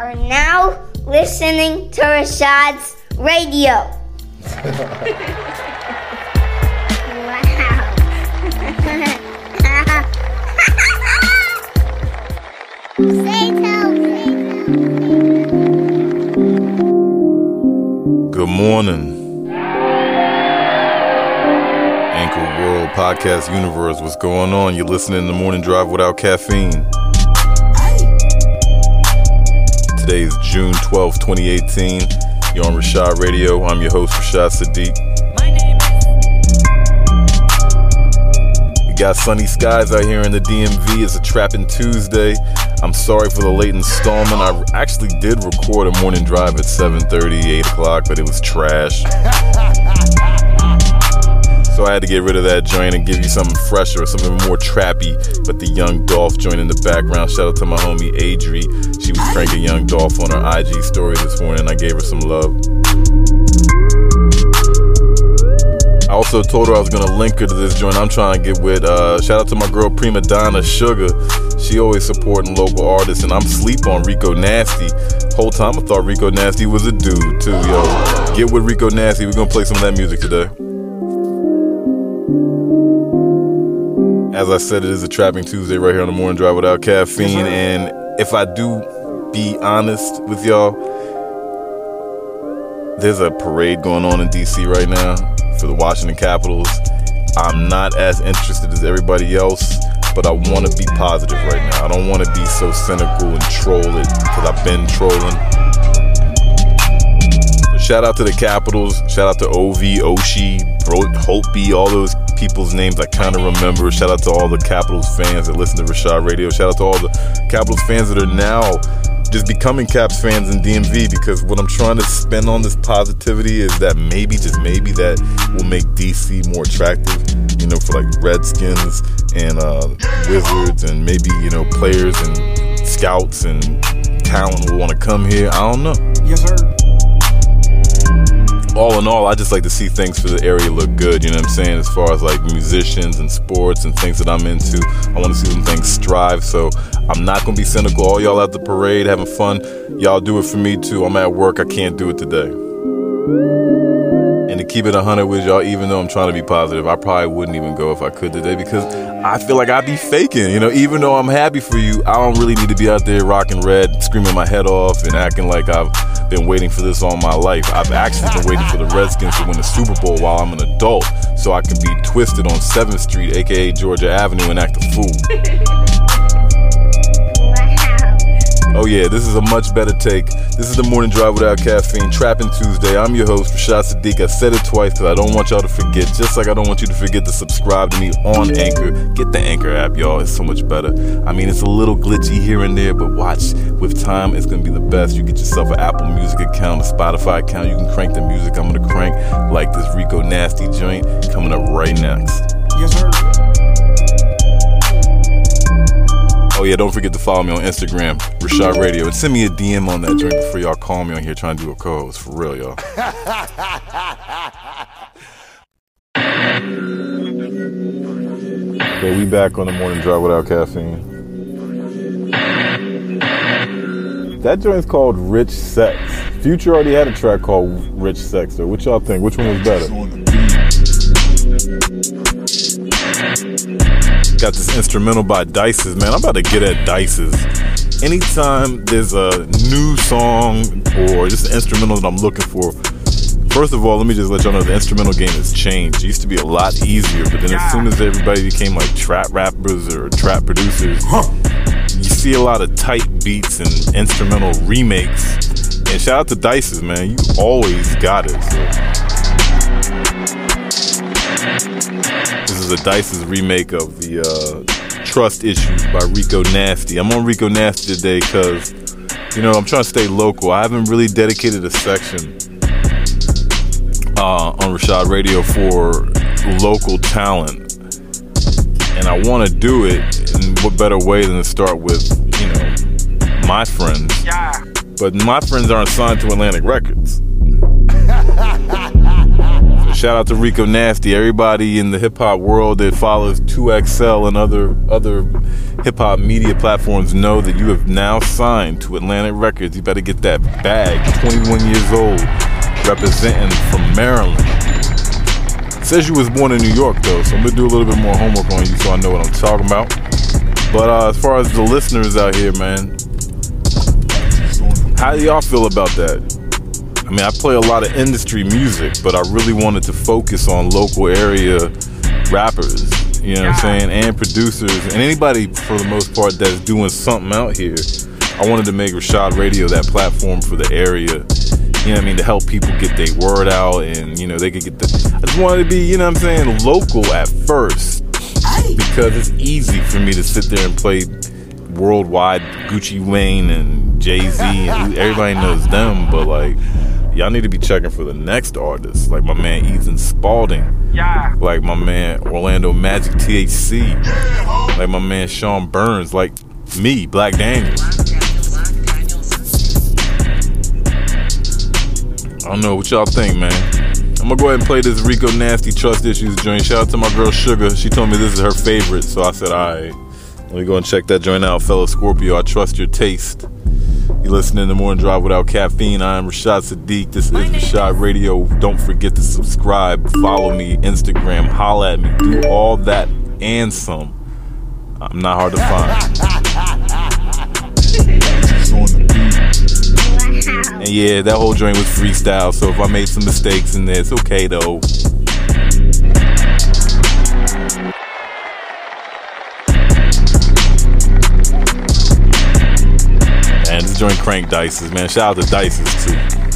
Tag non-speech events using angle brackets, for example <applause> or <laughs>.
are now listening to Reshad's radio. <laughs> Wow. Good morning. Anchor World Podcast Universe, what's going on? You're listening to Morning Drive Without Caffeine. Today is June 12th, 2018. You're on Reshad Radio. I'm your host, Reshad Sadiq. My name is. We got sunny skies out here in the DMV. It's a trapping Tuesday. I'm sorry for the late installment. I actually did record a morning drive at 7:30, 8 o'clock, but it was trash. So I had to get rid of that joint and give you something fresher, something more trappy. But the Young Dolph joint in the background. Shout out to my homie Adri. She was cranking Young Dolph on her IG story this morning. I gave her some love. I also told her I was gonna link her to this joint I'm trying to get with. Uh, shout out to my girl Prima Donna Sugar. She always supporting local artists, and I'm sleep on Rico Nasty. Whole time I thought Rico Nasty was a dude too, yo. Get with Rico Nasty. We're gonna play some of that music today. As I said, it is a trapping Tuesday right here on the morning drive without caffeine. And if I do be honest with y'all, there's a parade going on in DC right now for the Washington Capitals. I'm not as interested as everybody else, but I want to be positive right now. I don't want to be so cynical and troll it because I've been trolling. So shout out to the Capitals. Shout out to OV, Oshie, Bro, Holtby, all those people's names I kind of remember. Shout out to all the Capitals fans that listen to Reshad Radio. Shout out to all the Capitals fans that are now just becoming Caps fans in DMV because what I'm trying to spend on this positivity is that maybe, just maybe, that will make DC more attractive, you know, for like Redskins and uh, Wizards and maybe, you know, players and scouts and talent will want to come here. I don't know. Yes, sir. All in all, I just like to see things for the area look good, you know what I'm saying? As far as like musicians and sports and things that I'm into, I want to see them things strive. So I'm not going to be cynical. All y'all at the parade having fun, y'all do it for me too. I'm at work, I can't do it today. And to keep it 100 with y'all, even though I'm trying to be positive, I probably wouldn't even go if I could today because I feel like I'd be faking. You know, even though I'm happy for you, I don't really need to be out there rocking red, screaming my head off, and acting like I've been waiting for this all my life. I've actually been waiting for the Redskins to win the Super Bowl while I'm an adult so I can be twisted on 7th Street, aka Georgia Avenue, and act a fool. <laughs> yeah, this is a much better take. This is the morning drive without caffeine, Trapping Tuesday. I'm your host, Reshad Sadiq. I said it twice because I don't want y'all to forget. Just like I don't want you to forget to subscribe to me on Anchor. Get the Anchor app, y'all. It's so much better. I mean, it's a little glitchy here and there, but watch. With time, it's gonna be the best. You get yourself an Apple Music account, a Spotify account. You can crank the music. I'm gonna crank like this Rico Nasty joint coming up right next. Yes, sir. Oh yeah, don't forget to follow me on Instagram, Reshad Radio, and send me a DM on that joint before y'all call me on here trying to do a co-host. For real, y'all. <laughs> Okay, we back on the morning drive without caffeine. That joint's called Rich Sex. Future already had a track called Rich Sex. So what y'all think? Which one was better? Got this instrumental by Dices, man. I'm about to get at Dices. Anytime there's a new song or just an instrumental that I'm looking for, first of all, let me just let y'all know the instrumental game has changed. It used to be a lot easier, but then as soon as everybody became like trap rappers or trap producers, you see a lot of tight beats and instrumental remakes. And shout out to Dices, man. You always got it. So. This is a Dice's remake of the uh, Trust Issues by Rico Nasty. I'm on Rico Nasty today because, you know, I'm trying to stay local. I haven't really dedicated a section uh, on Reshad Radio for local talent. And I want to do it. And what better way than to start with, you know, my friends. But my friends aren't signed to Atlantic Records. <laughs> Shout out to Rico Nasty. Everybody in the hip hop world that follows 2XL and other other hip hop media platforms know that you have now signed to Atlantic Records. You better get that bag. 21 years old, representing from Maryland. Says you was born in New York though, so I'm gonna do a little bit more homework on you so I know what I'm talking about. But uh, as far as the listeners out here, man, how do y'all feel about that? I mean, I play a lot of industry music, but I really wanted to focus on local area rappers, you know what I'm saying, and producers, and anybody for the most part that's doing something out here. I wanted to make Reshad Radio that platform for the area, you know what I mean, to help people get their word out and, you know, they could get the. I just wanted to be, you know what I'm saying, local at first because it's easy for me to sit there and play worldwide Gucci Wayne and Jay Z and everybody knows them, but like y'all need to be checking for the next artist, like my man Ethan Spalding, Yeah. like my man Orlando Magic THC, like my man Sean Burns, like me, Black Daniel. I don't know what y'all think, man. I'm gonna go ahead and play this Rico Nasty Trust Issues joint. Shout out to my girl Sugar. She told me this is her favorite, so I said, alright. Let me go and check that joint out, fellow Scorpio. I trust your taste. You listening to Morning Drive Without Caffeine. I am Reshad Sadiq. This is Reshad Radio. Don't forget to subscribe, follow me, Instagram, holla at me, do all that and some. I'm not hard to find. And yeah, that whole joint was freestyle, so if I made some mistakes in there, it's okay though. Joint crank dices, man. Shout out to dices too.